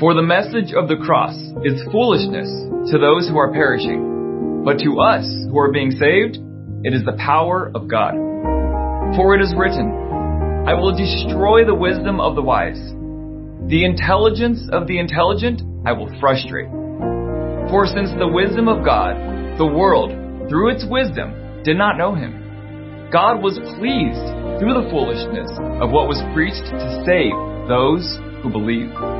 For the message of the cross is foolishness to those who are perishing, but to us who are being saved, it is the power of God. For it is written, I will destroy the wisdom of the wise. The intelligence of the intelligent I will frustrate. For since the wisdom of God, the world, through its wisdom, did not know him, God was pleased through the foolishness of what was preached to save those who believe.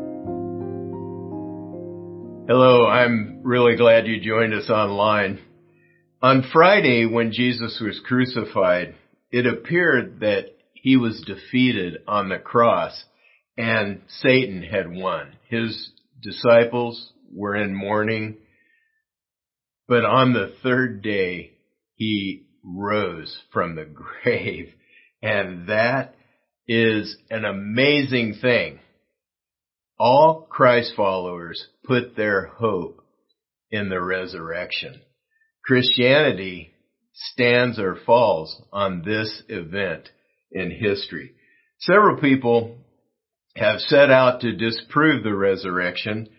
Hello, I'm really glad you joined us online. On Friday, when Jesus was crucified, it appeared that he was defeated on the cross and Satan had won. His disciples were in mourning, but on the third day, he rose from the grave. And that is an amazing thing. All Christ followers put their hope in the resurrection. Christianity stands or falls on this event in history. Several people have set out to disprove the resurrection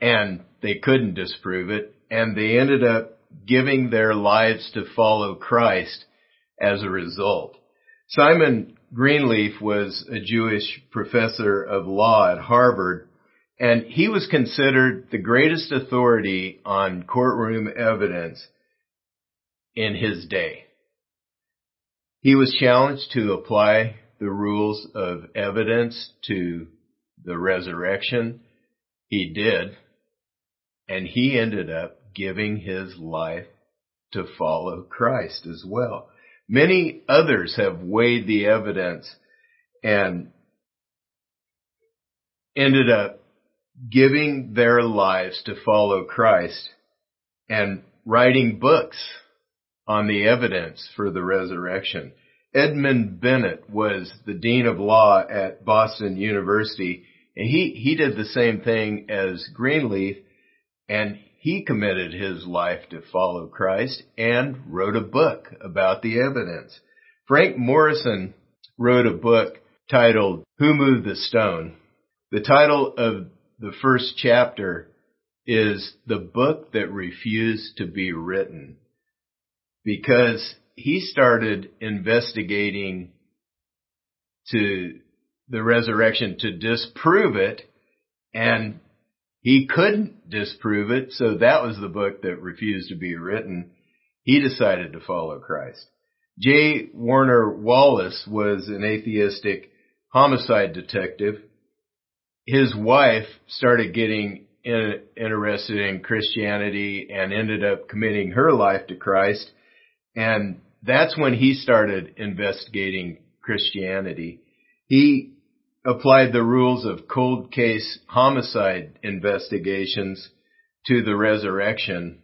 and they couldn't disprove it and they ended up giving their lives to follow Christ as a result. Simon Greenleaf was a Jewish professor of law at Harvard and he was considered the greatest authority on courtroom evidence in his day. He was challenged to apply the rules of evidence to the resurrection. He did. And he ended up giving his life to follow Christ as well. Many others have weighed the evidence and ended up giving their lives to follow Christ and writing books on the evidence for the resurrection. Edmund Bennett was the Dean of Law at Boston University and he, he did the same thing as Greenleaf and he committed his life to follow Christ and wrote a book about the evidence. Frank Morison wrote a book titled Who Moved the Stone? The title of the first chapter is the book that refused to be written because he started investigating to the resurrection to disprove it and he couldn't disprove it. So that was the book that refused to be written. He decided to follow Christ. J. Warner Wallace was an atheistic homicide detective. His wife started getting in, interested in Christianity and ended up committing her life to Christ. And that's when he started investigating Christianity. He applied the rules of cold case homicide investigations to the resurrection.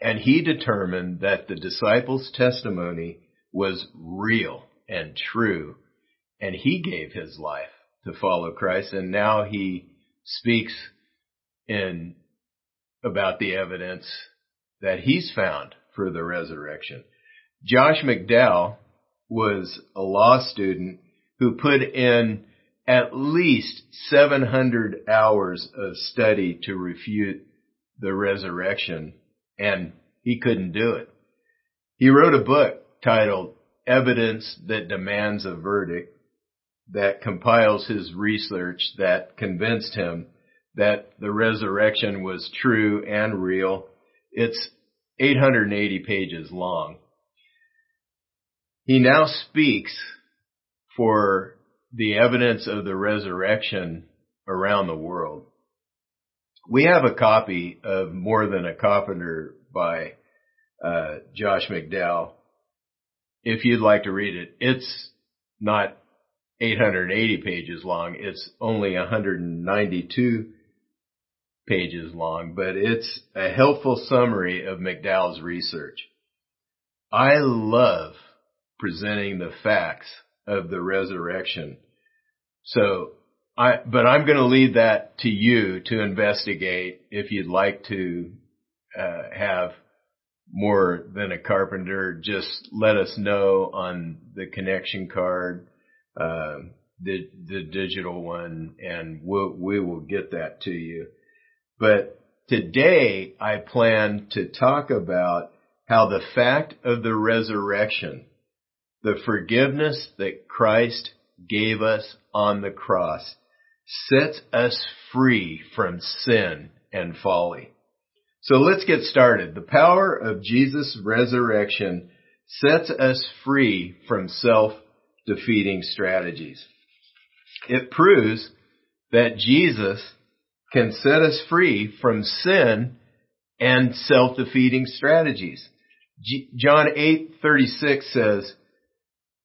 And he determined that the disciples' testimony was real and true. And he gave his life to follow Christ. And now he speaks in about the evidence that he's found for the resurrection. Josh McDowell was a law student who put in at least 700 hours of study to refute the resurrection and he couldn't do it. He wrote a book titled Evidence That Demands a Verdict that compiles his research that convinced him that the resurrection was true and real. It's 880 pages long. He now speaks for the evidence of the resurrection around the world. We have a copy of More Than a Carpenter by uh, Josh McDowell. If you'd like to read it, it's not 880 pages long. It's only 192 pages long, but it's a helpful summary of McDowell's research. I love presenting the facts of the resurrection. So I, but I'm going to leave that to you to investigate if you'd like to uh, have more than a carpenter. Just let us know on the connection card, uh, the the digital one, and we'll, we will get that to you. But today I plan to talk about how the fact of the resurrection, the forgiveness that Christ gave us on the cross, sets us free from sin and folly. So let's get started. The power of Jesus' resurrection sets us free from self-defeating strategies. It proves that Jesus can set us free from sin and self-defeating strategies. G- John 8:36 says,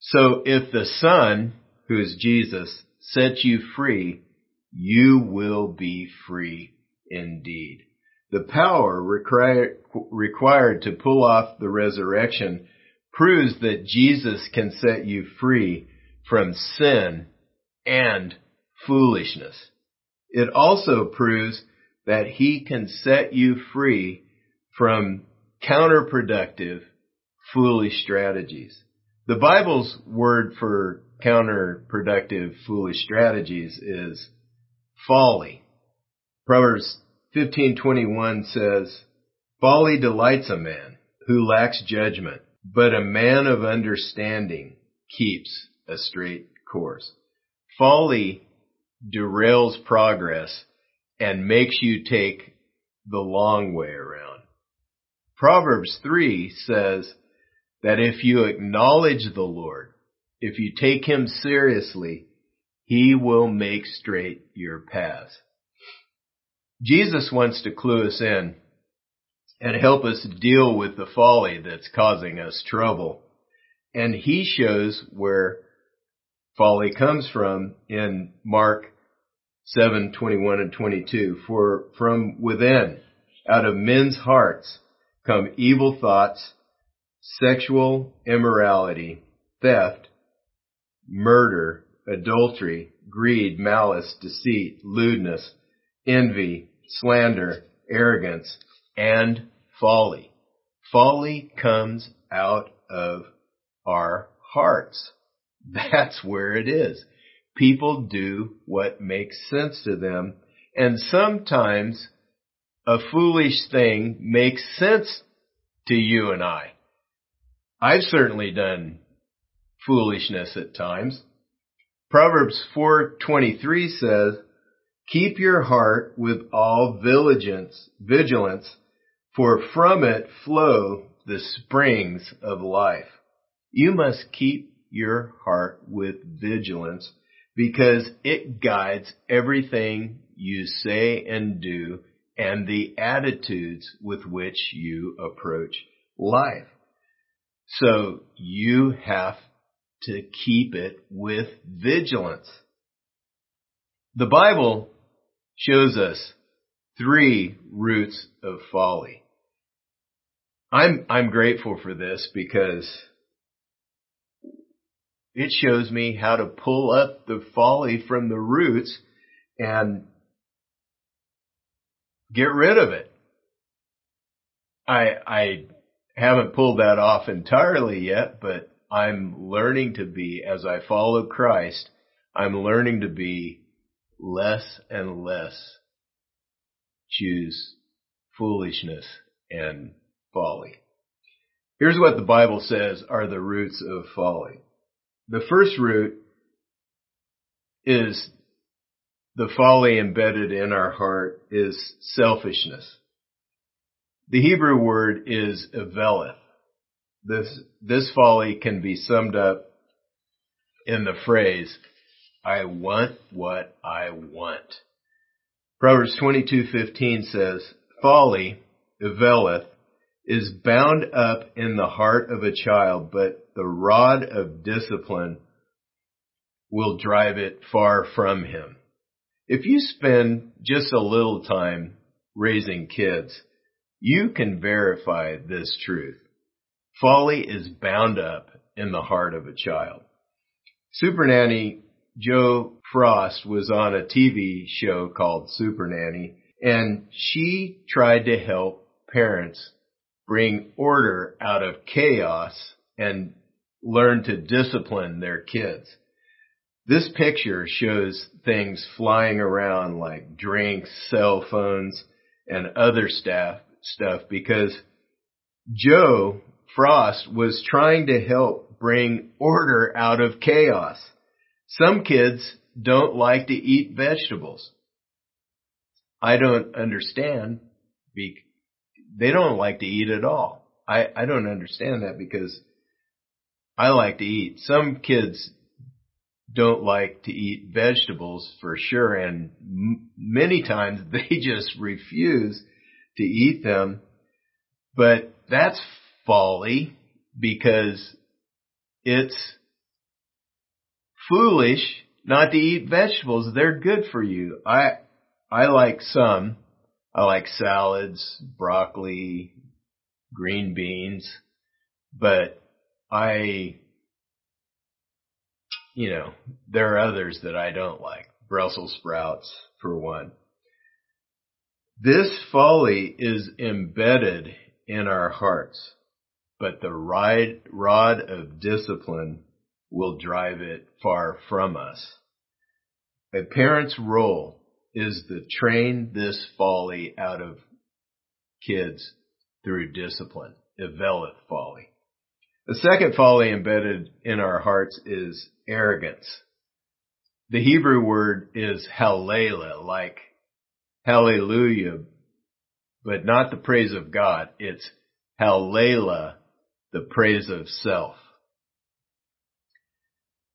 "So if the Son, who is Jesus, sets you free, you will be free indeed." The power required, required to pull off the resurrection proves that Jesus can set you free from sin and foolishness. It also proves that he can set you free from counterproductive, foolish strategies. The Bible's word for counterproductive, foolish strategies is folly. Proverbs 15:21 says, "Folly delights a man who lacks judgment, but a man of understanding keeps a straight course." Folly derails progress and makes you take the long way around. Proverbs 3 says that if you acknowledge the Lord, if you take him seriously, he will make straight your paths. Jesus wants to clue us in and help us deal with the folly that's causing us trouble. And he shows where folly comes from in Mark 7, 21 and 22. For from within, out of men's hearts, come evil thoughts, sexual immorality, theft, murder, adultery, greed, malice, deceit, lewdness, envy, slander, arrogance, and folly. Folly comes out of our hearts. That's where it is. People do what makes sense to them, and sometimes a foolish thing makes sense to you and I. I've certainly done foolishness at times. Proverbs 4:23 says, "Keep your heart with all vigilance, vigilance, for from it flow the springs of life." You must keep your heart with vigilance because it guides everything you say and do and the attitudes with which you approach life. So you have to keep it with vigilance. The Bible shows us three roots of folly. I'm, I'm grateful for this because it shows me how to pull up the folly from the roots and get rid of it. I, I haven't pulled that off entirely yet, but I'm learning to be, as I follow Christ, I'm learning to be less and less choose foolishness and folly. Here's what the Bible says are the roots of folly. The first root is the folly embedded in our heart is selfishness. The Hebrew word is eveleth. This, this folly can be summed up in the phrase, I want what I want. Proverbs 22:15 says, "Folly, eveleth, is bound up in the heart of a child, but the rod of discipline will drive it far from him." If you spend just a little time raising kids, you can verify this truth. Folly is bound up in the heart of a child. Super Nanny Jo Frost was on a TV show called Super Nanny and she tried to help parents bring order out of chaos and learn to discipline their kids. This picture shows things flying around like drinks, cell phones, and other staff stuff because Jo Frost was trying to help bring order out of chaos. Some kids don't like to eat vegetables. I don't understand. They don't like to eat at all. I, I don't understand that because I like to eat. Some kids don't like to eat vegetables for sure and m- many times they just refuse to eat them. But that's folly because it's foolish not to eat vegetables. They're good for you. I, I like some. I like salads, broccoli, green beans, but I, you know, there are others that I don't like. Brussels sprouts, for one. This folly is embedded in our hearts, but the rod of discipline will drive it far from us. A parent's role is to train this folly out of kids through discipline. Eveleth folly. The second folly embedded in our hearts is arrogance. The Hebrew word is hallelujah, like hallelujah, but not the praise of God. It's hallelujah, the praise of self.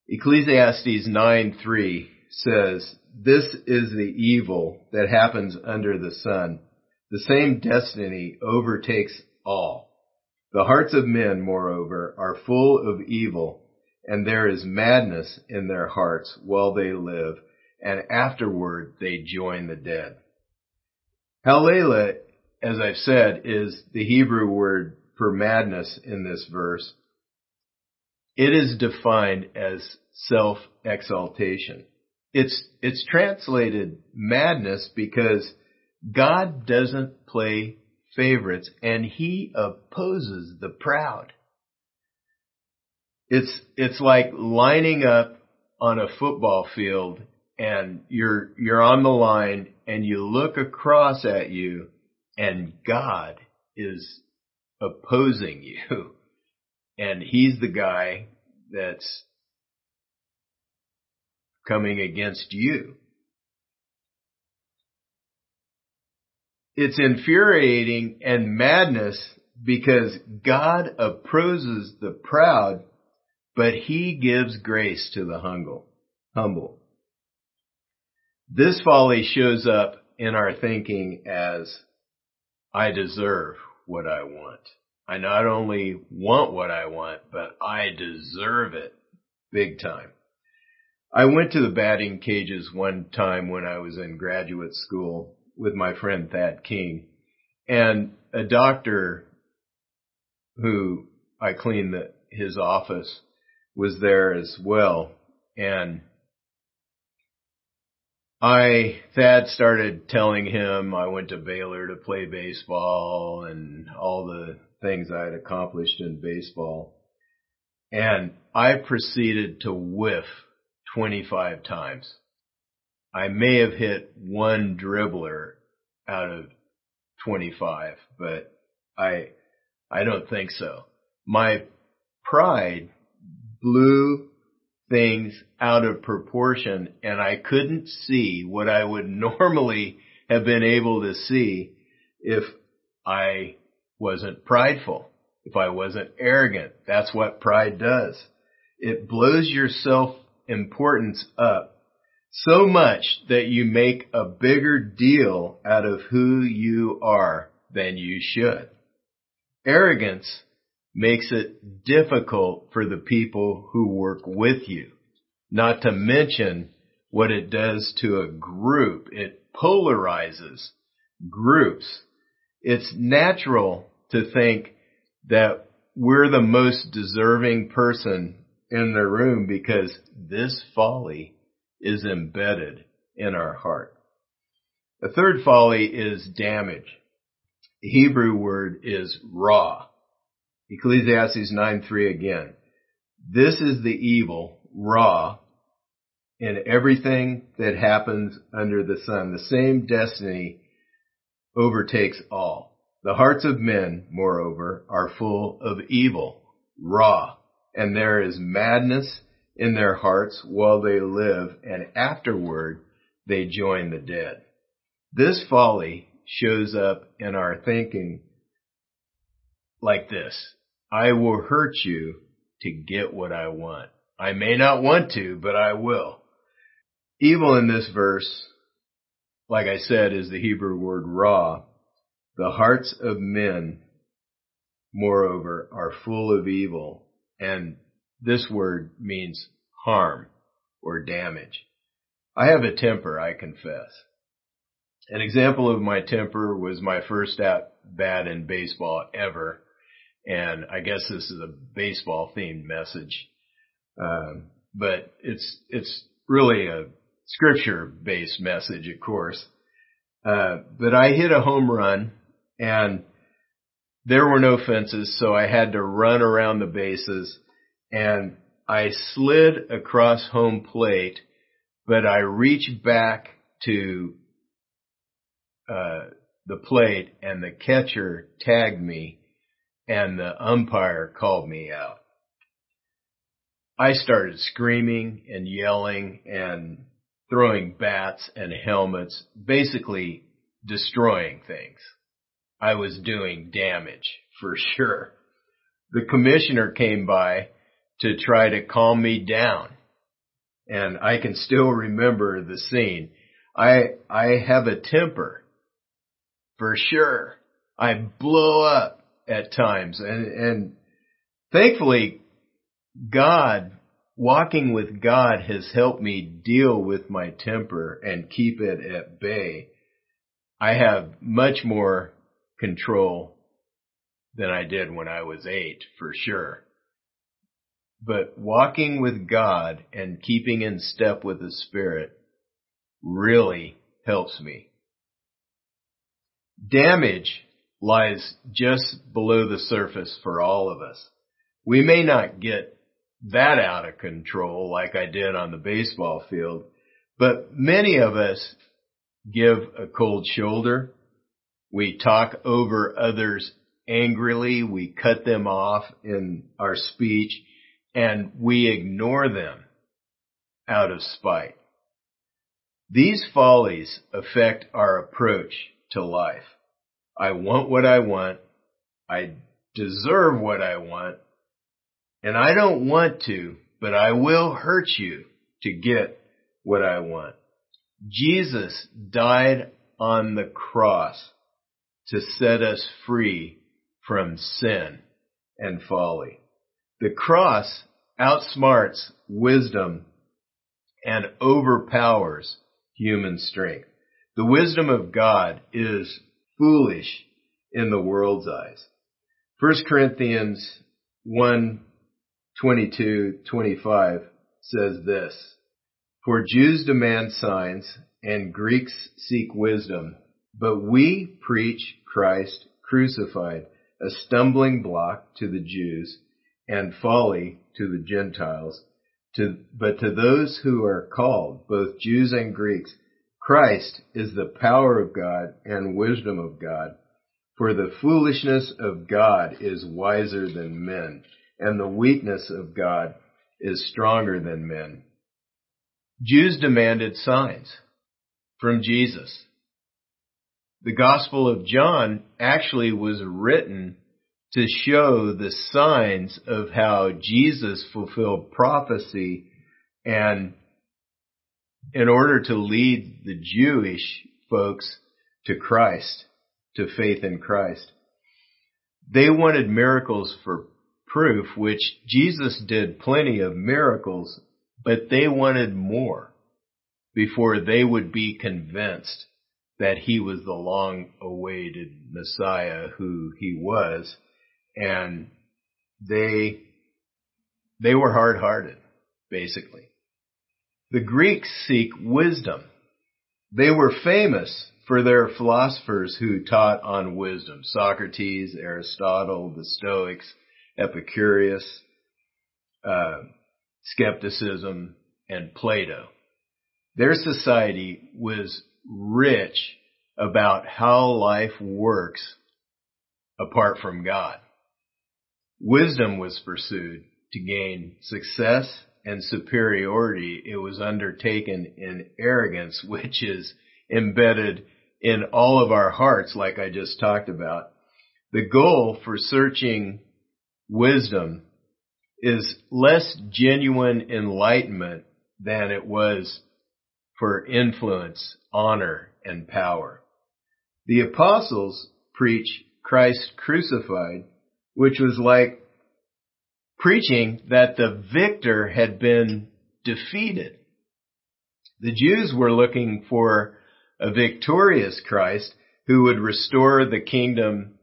Ecclesiastes 9:3 says, "This is the evil that happens under the sun. The same destiny overtakes all. The hearts of men, moreover, are full of evil, and there is madness in their hearts while they live, and afterward they join the dead." Hallelujah, as I've said, is the Hebrew word for madness in this verse. It is defined as self-exaltation. It's, it's translated madness because God doesn't play favorites and he opposes the proud. It's, it's like lining up on a football field and you're, you're on the line and you look across at you and God is opposing you. And he's the guy that's coming against you. It's infuriating and madness because God opposes the proud, but he gives grace to the humble. humble. This folly shows up in our thinking as I deserve what I want. I not only want what I want, but I deserve it big time. I went to the batting cages one time when I was in graduate school with my friend Thad King and a doctor who I cleaned the, his office was there as well. And I, Thad started telling him I went to Baylor to play baseball and all the things I had accomplished in baseball. And I proceeded to whiff 25 times. I may have hit one dribbler out of 25, but I, I don't think so. My pride blew things out of proportion and I couldn't see what I would normally have been able to see if I wasn't prideful, if I wasn't arrogant. That's what pride does. It blows your self importance up so much that you make a bigger deal out of who you are than you should. Arrogance makes it difficult for the people who work with you, not to mention what it does to a group. It polarizes groups. It's natural to think that we're the most deserving person in the room because this folly is embedded in our heart. The third folly is damage. The Hebrew word is raw. Ecclesiastes 9:3 again. This is the evil, raw, in everything that happens under the sun. The same destiny overtakes all. The hearts of men, moreover, are full of evil, raw, and there is madness in their hearts while they live, and afterward they join the dead. This folly shows up in our thinking like this. I will hurt you to get what I want. I may not want to, but I will. Evil in this verse, like I said, is the Hebrew word raw. The hearts of men, moreover, are full of evil, and this word means harm or damage. I have a temper, I confess. An example of my temper was my first at bat in baseball ever. And I guess this is a baseball themed message. Um, but it's, it's really a scripture based message, of course. Uh, but I hit a home run and there were no fences, so I had to run around the bases and I slid across home plate, but I reached back to uh, the plate and the catcher tagged me and the umpire called me out. I started screaming and yelling and throwing bats and helmets, basically destroying things. I was doing damage for sure. The commissioner came by to try to calm me down and I can still remember the scene. I, I have a temper for sure. I blow up at times and, and thankfully God, walking with God has helped me deal with my temper and keep it at bay. I have much more control than I did when I was eight for sure. But walking with God and keeping in step with the Spirit really helps me. Damage lies just below the surface for all of us. We may not get that out of control like I did on the baseball field, but many of us give a cold shoulder. We talk over others angrily. We cut them off in our speech and we ignore them out of spite. These follies affect our approach to life. I want what I want. I deserve what I want. And I don't want to, but I will hurt you to get what I want. Jesus died on the cross to set us free from sin and folly. The cross outsmarts wisdom and overpowers human strength. The wisdom of God is foolish in the world's eyes. 1 Corinthians 1, 22, 25 says this, For Jews demand signs and Greeks seek wisdom, but we preach Christ crucified, a stumbling block to the Jews and folly to the Gentiles. To, but to those who are called, both Jews and Greeks, Christ is the power of God and wisdom of God. For the foolishness of God is wiser than men, and the weakness of God is stronger than men. Jews demanded signs from Jesus. The Gospel of John actually was written to show the signs of how Jesus fulfilled prophecy and in order to lead the Jewish folks to Christ, to faith in Christ. They wanted miracles for proof, which Jesus did plenty of miracles, but they wanted more before they would be convinced that he was the long awaited Messiah who he was. And they, they were hard hearted, basically. The Greeks seek wisdom. They were famous for their philosophers who taught on wisdom. Socrates, Aristotle, the Stoics, Epicurus, uh, skepticism, and Plato. Their society was rich about how life works apart from God. Wisdom was pursued to gain success and superiority. It was undertaken in arrogance, which is embedded in all of our hearts, like I just talked about. The goal for searching wisdom is less genuine enlightenment than it was for influence, honor, and power. The apostles preach Christ crucified, which was like preaching that the victor had been defeated. The Jews were looking for a victorious Christ who would restore the kingdom,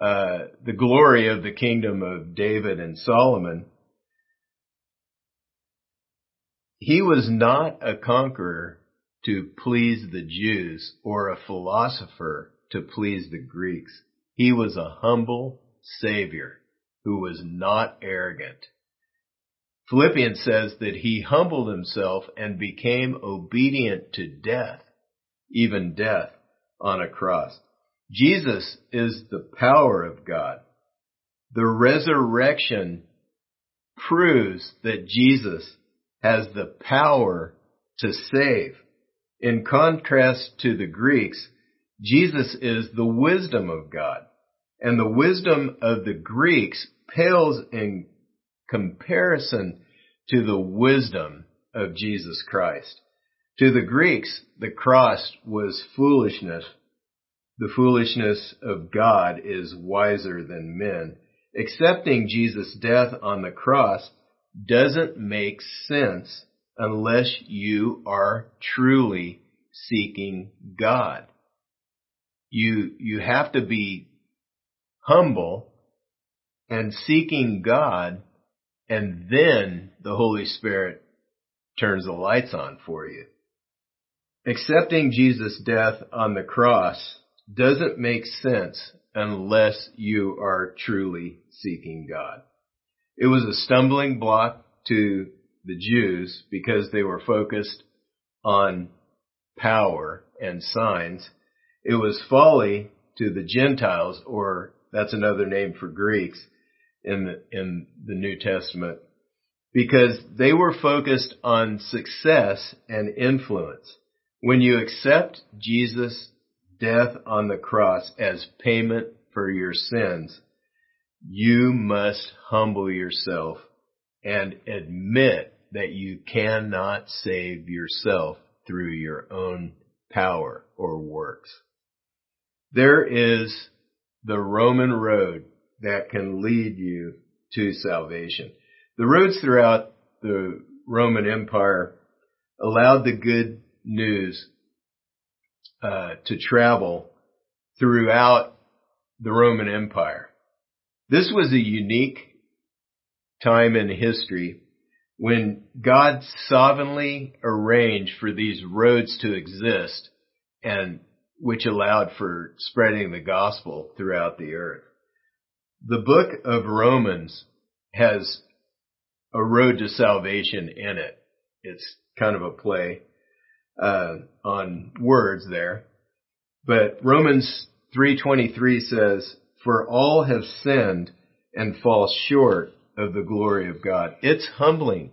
uh, the glory of the kingdom of David and Solomon. He was not a conqueror to please the Jews or a philosopher to please the Greeks. He was a humble savior who was not arrogant. Philippians says that he humbled himself and became obedient to death even death on a cross. Jesus is the power of God. The resurrection proves that Jesus has the power to save. In contrast to the Greeks, Jesus is the wisdom of God. And the wisdom of the Greeks pales in comparison to the wisdom of Jesus Christ. To the Greeks, the cross was foolishness. The foolishness of God is wiser than men. Accepting Jesus' death on the cross doesn't make sense unless you are truly seeking God. You, you have to be humble and seeking God and then the Holy Spirit turns the lights on for you. Accepting Jesus' death on the cross doesn't make sense unless you are truly seeking God. It was a stumbling block to the Jews because they were focused on power and signs. It was folly to the Gentiles, or that's another name for Greeks in the, in the New Testament, because they were focused on success and influence. When you accept Jesus' death on the cross as payment for your sins, you must humble yourself and admit that you cannot save yourself through your own power or works. There is the Roman road that can lead you to salvation. The roads throughout the Roman Empire allowed the good news uh, to travel throughout the Roman Empire. This was a unique time in history when God sovereignly arranged for these roads to exist and which allowed for spreading the gospel throughout the earth. The book of Romans has a road to salvation in it. It's kind of a play uh, on words there. But Romans 3:23 says, "For all have sinned and fall short of the glory of God." It's humbling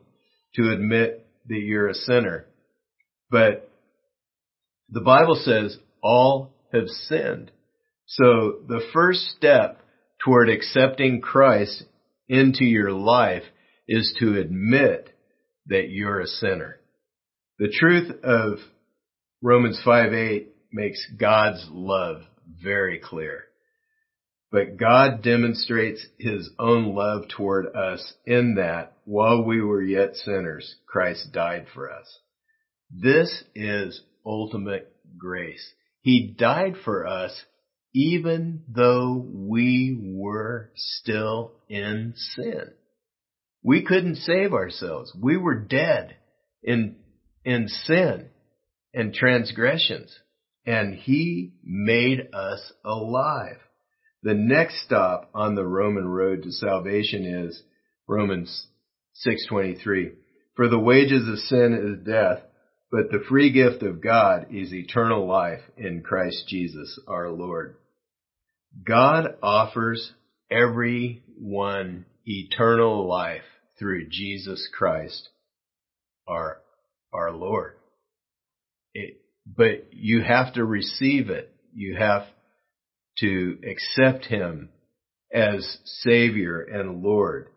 to admit that you're a sinner, but the Bible says all have sinned. So the first step toward accepting Christ into your life is to admit that you're a sinner. The truth of Romans 5 8 makes God's love very clear. But God demonstrates his own love toward us in that while we were yet sinners, Christ died for us. This is ultimate grace. He died for us even though we were still in sin. We couldn't save ourselves. We were dead in, in sin and transgressions and he made us alive. The next stop on the Roman road to salvation is Romans 6:23. For the wages of sin is death, but the free gift of God is eternal life in Christ Jesus our Lord. God offers everyone eternal life through Jesus Christ, our, our Lord. It, but you have to receive it. You have to accept Him as Savior and Lord.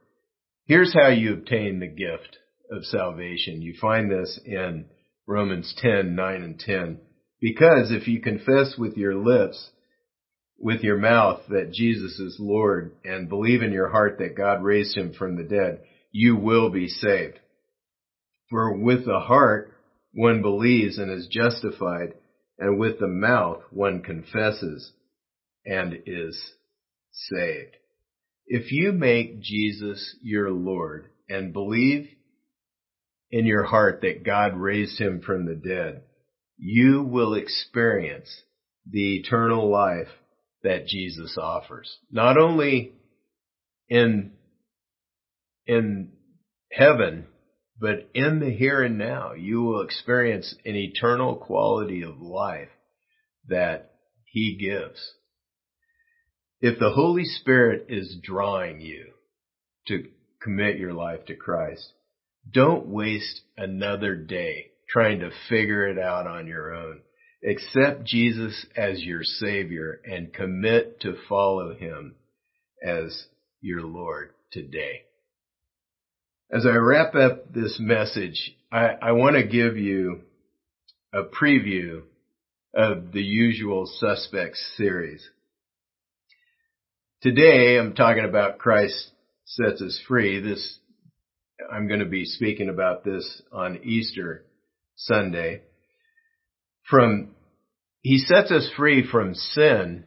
Here's how you obtain the gift of salvation. You find this in Romans 10, 9 and 10. Because if you confess with your lips, with your mouth that Jesus is Lord and believe in your heart that God raised him from the dead, you will be saved. For with the heart one believes and is justified, and with the mouth one confesses and is saved. If you make Jesus your Lord and believe in your heart that God raised him from the dead, you will experience the eternal life that Jesus offers. Not only in, in heaven, but in the here and now, you will experience an eternal quality of life that he gives. If the Holy Spirit is drawing you to commit your life to Christ, don't waste another day trying to figure it out on your own. Accept Jesus as your Savior and commit to follow Him as your Lord today. As I wrap up this message, I, I want to give you a preview of the usual suspects series. Today I'm talking about Christ sets us free. This, I'm going to be speaking about this on Easter Sunday from, he sets us free from sin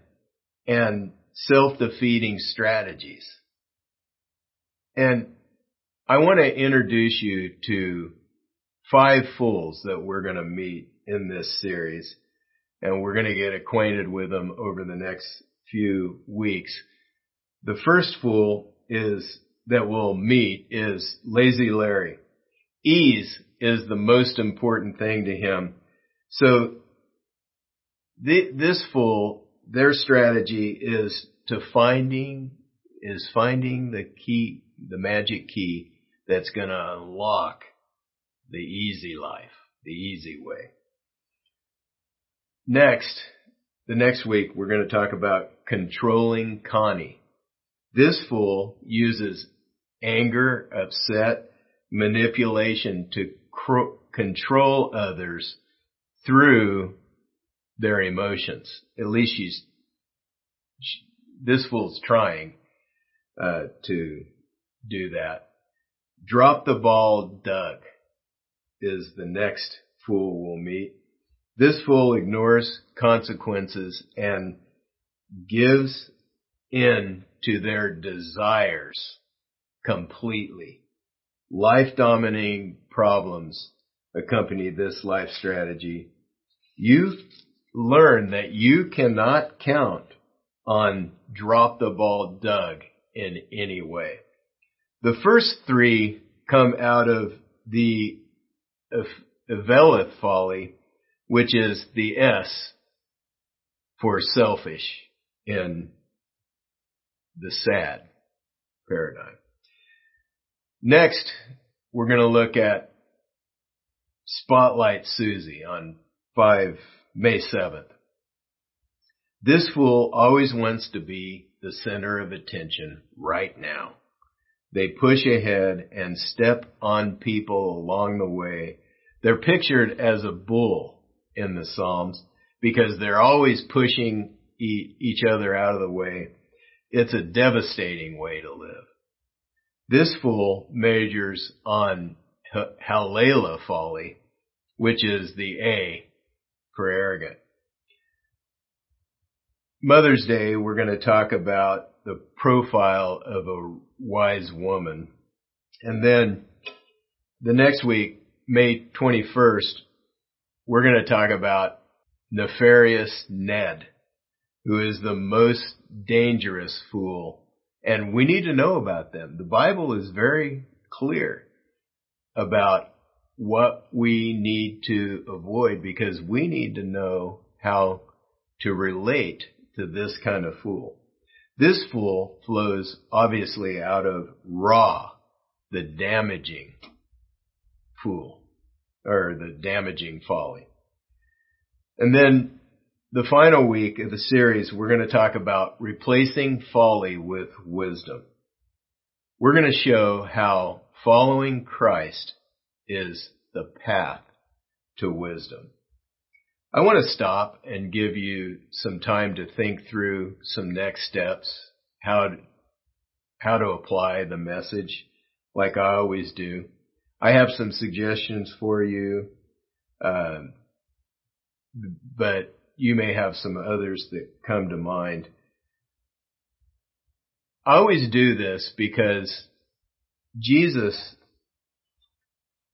and self-defeating strategies. And I want to introduce you to five fools that we're going to meet in this series. And we're going to get acquainted with them over the next few weeks. The first fool is that we'll meet is lazy Larry. Ease is the most important thing to him so this fool, their strategy is to finding, is finding the key, the magic key that's going to unlock the easy life, the easy way. Next, the next week, we're going to talk about controlling Connie. This fool uses anger, upset, manipulation to control others through their emotions. At least she's, she, this fool's trying, uh, to do that. Drop the ball, Doug is the next fool we'll meet. This fool ignores consequences and gives in to their desires completely. Life dominating problems accompany this life strategy you learn that you cannot count on drop the ball Doug in any way. The first three come out of the Eveleth folly, which is the S for selfish in the sad paradigm. Next, we're going to look at Spotlight Susie on 5, May 7th. This fool always wants to be the center of attention right now. They push ahead and step on people along the way. They're pictured as a bull in the Psalms because they're always pushing each other out of the way. It's a devastating way to live. This fool majors on Halela folly, which is the A for arrogant. Mother's Day, we're going to talk about the profile of a wise woman. And then the next week, May 21st, we're going to talk about nefarious Ned, who is the most dangerous fool. And we need to know about them. The Bible is very clear about what we need to avoid because we need to know how to relate to this kind of fool. This fool flows obviously out of Ra, the damaging fool, or the damaging folly. And then the final week of the series, we're going to talk about replacing folly with wisdom. We're going to show how following Christ is the path to wisdom. I want to stop and give you some time to think through some next steps, how to, how to apply the message like I always do. I have some suggestions for you, uh, but you may have some others that come to mind. I always do this because Jesus,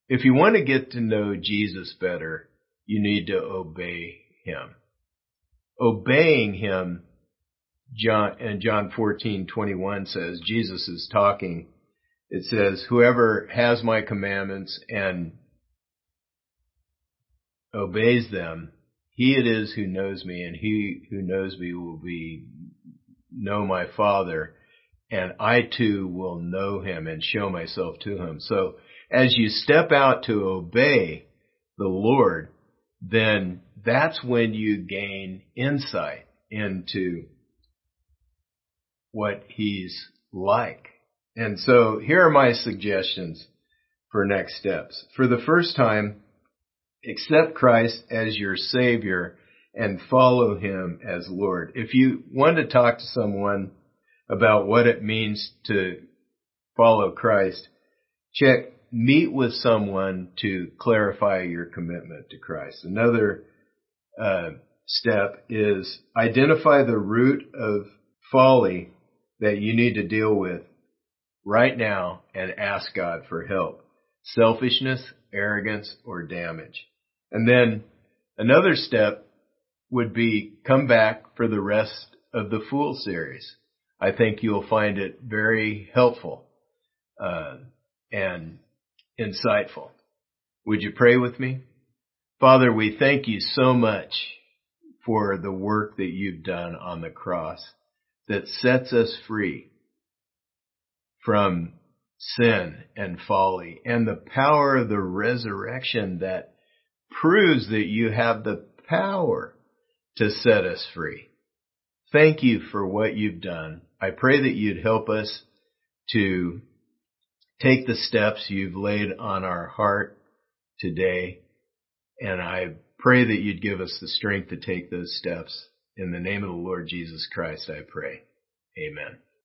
if you want to get to know Jesus better, you need to obey him. Obeying him, John, and John 14, 21 says, Jesus is talking. It says, whoever has my commandments and obeys them, he it is who knows me and he who knows me will be, know my father and I too will know him and show myself to him. So as you step out to obey the Lord, then that's when you gain insight into what he's like. And so here are my suggestions for next steps. For the first time, accept Christ as your Savior and follow Him as Lord. If you want to talk to someone about what it means to follow Christ, check meet with someone to clarify your commitment to Christ. Another uh, step is identify the root of folly that you need to deal with right now and ask God for help. Selfishness, arrogance, or damage. And then another step would be come back for the rest of the Fool series. I think you'll find it very helpful uh, and insightful. Would you pray with me? Father, we thank you so much for the work that you've done on the cross that sets us free from sin and folly and the power of the resurrection that proves that you have the power to set us free. Thank you for what you've done. I pray that you'd help us to take the steps you've laid on our heart today. And I pray that you'd give us the strength to take those steps. In the name of the Lord Jesus Christ, I pray. Amen.